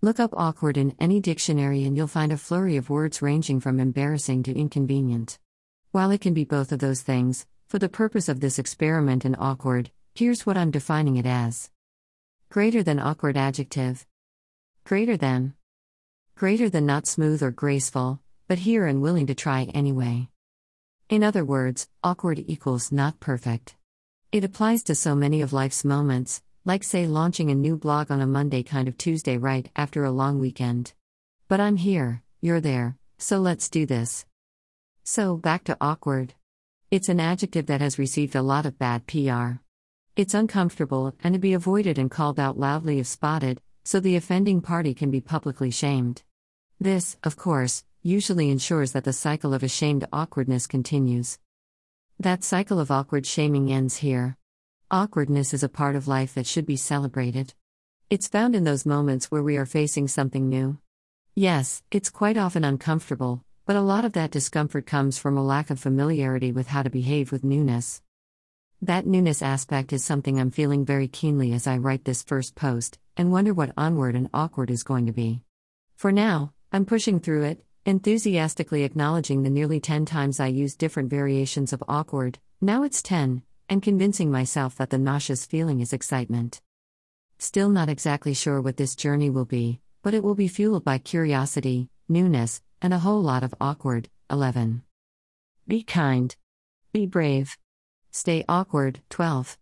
Look up awkward in any dictionary and you'll find a flurry of words ranging from embarrassing to inconvenient. While it can be both of those things, for the purpose of this experiment in awkward, here's what I'm defining it as greater than awkward adjective, greater than, greater than not smooth or graceful, but here and willing to try anyway. In other words, awkward equals not perfect. It applies to so many of life's moments, like, say, launching a new blog on a Monday kind of Tuesday right after a long weekend. But I'm here, you're there, so let's do this. So, back to awkward. It's an adjective that has received a lot of bad PR. It's uncomfortable and to be avoided and called out loudly if spotted, so the offending party can be publicly shamed. This, of course, usually ensures that the cycle of ashamed awkwardness continues. That cycle of awkward shaming ends here. Awkwardness is a part of life that should be celebrated. It's found in those moments where we are facing something new. Yes, it's quite often uncomfortable, but a lot of that discomfort comes from a lack of familiarity with how to behave with newness. That newness aspect is something I'm feeling very keenly as I write this first post, and wonder what onward and awkward is going to be. For now, I'm pushing through it, enthusiastically acknowledging the nearly 10 times I used different variations of awkward, now it's 10, and convincing myself that the nauseous feeling is excitement. Still not exactly sure what this journey will be, but it will be fueled by curiosity, newness, and a whole lot of awkward. 11. Be kind. Be brave. Stay awkward. 12.